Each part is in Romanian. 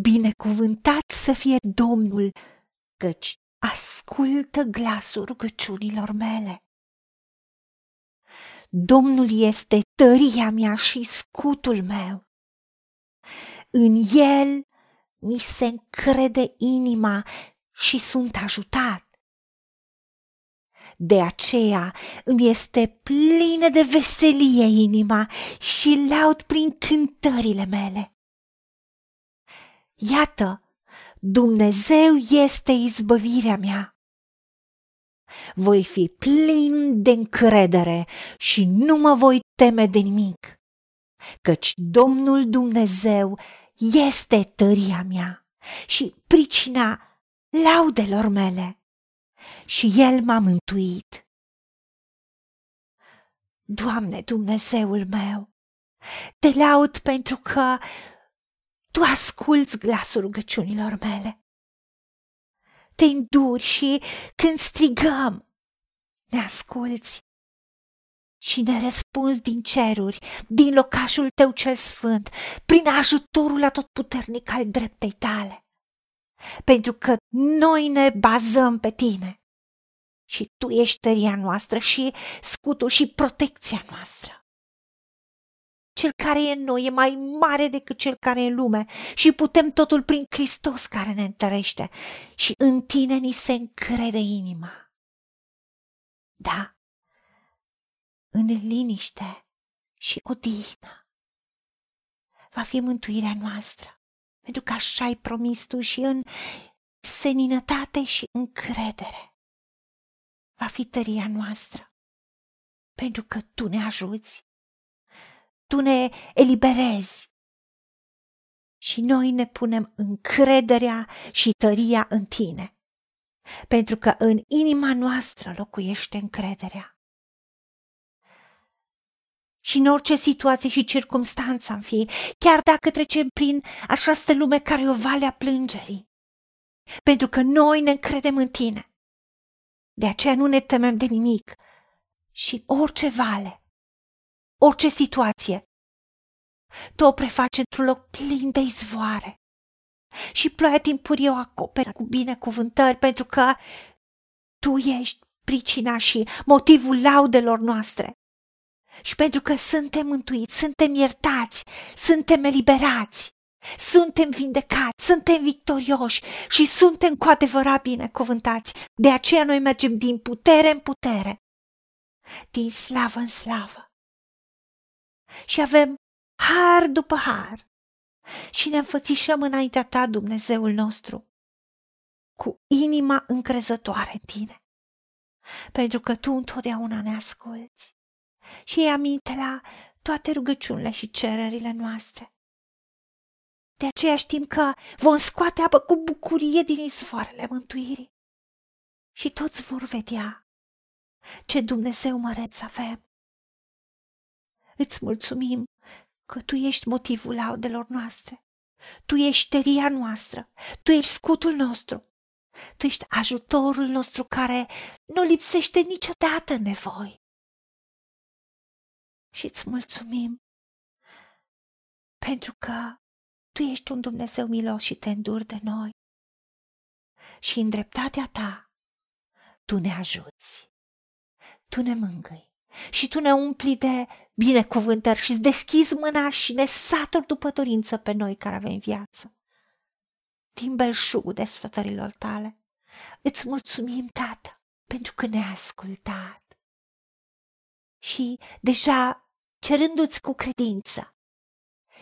Binecuvântat să fie Domnul, căci ascultă glasul rugăciunilor mele. Domnul este tăria mea și scutul meu. În el mi se încrede inima și sunt ajutat. De aceea îmi este plină de veselie inima și laud prin cântările mele. Iată, Dumnezeu este izbăvirea mea. Voi fi plin de încredere și nu mă voi teme de nimic, căci Domnul Dumnezeu este tăria mea și pricina laudelor mele și El m-a mântuit. Doamne Dumnezeul meu, te laud pentru că Tu asculți glasul rugăciunilor mele. Te înduri și când strigăm, ne asculți și ne răspunzi din ceruri, din locașul tău cel sfânt, prin ajutorul atotputernic al dreptei tale. Pentru că noi ne bazăm pe tine și tu ești tăria noastră și scutul și protecția noastră. Cel care e în noi e mai mare decât cel care e în lume. Și putem totul prin Hristos care ne întărește. Și în tine ni se încrede inima. Da, în liniște și odihnă. Va fi mântuirea noastră, pentru că așa ai promis tu și în seninătate și încredere. Va fi tăria noastră, pentru că tu ne ajuți, tu ne eliberezi și noi ne punem încrederea și tăria în tine, pentru că în inima noastră locuiește încrederea. Și în orice situație și circumstanță am fi, chiar dacă trecem prin această lume care e o vale a plângerii, pentru că noi ne încredem în tine de aceea nu ne temem de nimic. Și orice vale, orice situație, tu o prefaci într-un loc plin de izvoare. Și ploaia timpurie o acoperă cu binecuvântări pentru că tu ești pricina și motivul laudelor noastre. Și pentru că suntem mântuiți, suntem iertați, suntem eliberați. Suntem vindecați, suntem victorioși și suntem cu adevărat binecuvântați. De aceea noi mergem din putere în putere, din slavă în slavă. Și avem har după har și ne înfățișăm înaintea ta, Dumnezeul nostru, cu inima încrezătoare în tine, pentru că tu întotdeauna ne asculți și iei aminte la toate rugăciunile și cererile noastre. De aceea știm că vom scoate apă cu bucurie din izvoarele mântuirii. Și toți vor vedea ce Dumnezeu măreț avem. Îți mulțumim că Tu ești motivul laudelor noastre. Tu ești tăria noastră, Tu ești scutul nostru, Tu ești ajutorul nostru care nu lipsește niciodată în nevoi. Și îți mulțumim pentru că tu ești un Dumnezeu milos și te înduri de noi. Și în dreptatea ta, tu ne ajuți, tu ne mângâi și tu ne umpli de binecuvântări și îți deschizi mâna și ne saturi după dorință pe noi care avem viață. Din belșugul desfătărilor tale, îți mulțumim, Tată, pentru că ne-ai ascultat. Și deja cerându-ți cu credință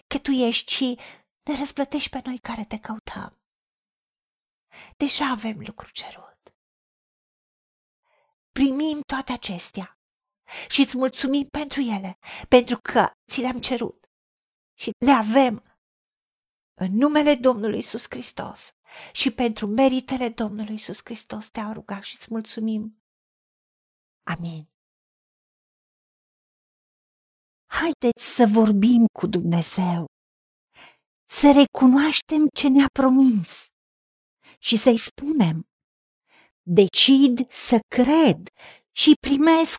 că tu ești și ne răsplătești pe noi care te căutăm. Deja avem lucru cerut. Primim toate acestea și îți mulțumim pentru ele, pentru că ți le-am cerut și le avem în numele Domnului Isus Hristos și pentru meritele Domnului Isus Hristos te-am rugat și îți mulțumim. Amin. Haideți să vorbim cu Dumnezeu să recunoaștem ce ne-a promis și să-i spunem, decid să cred și primesc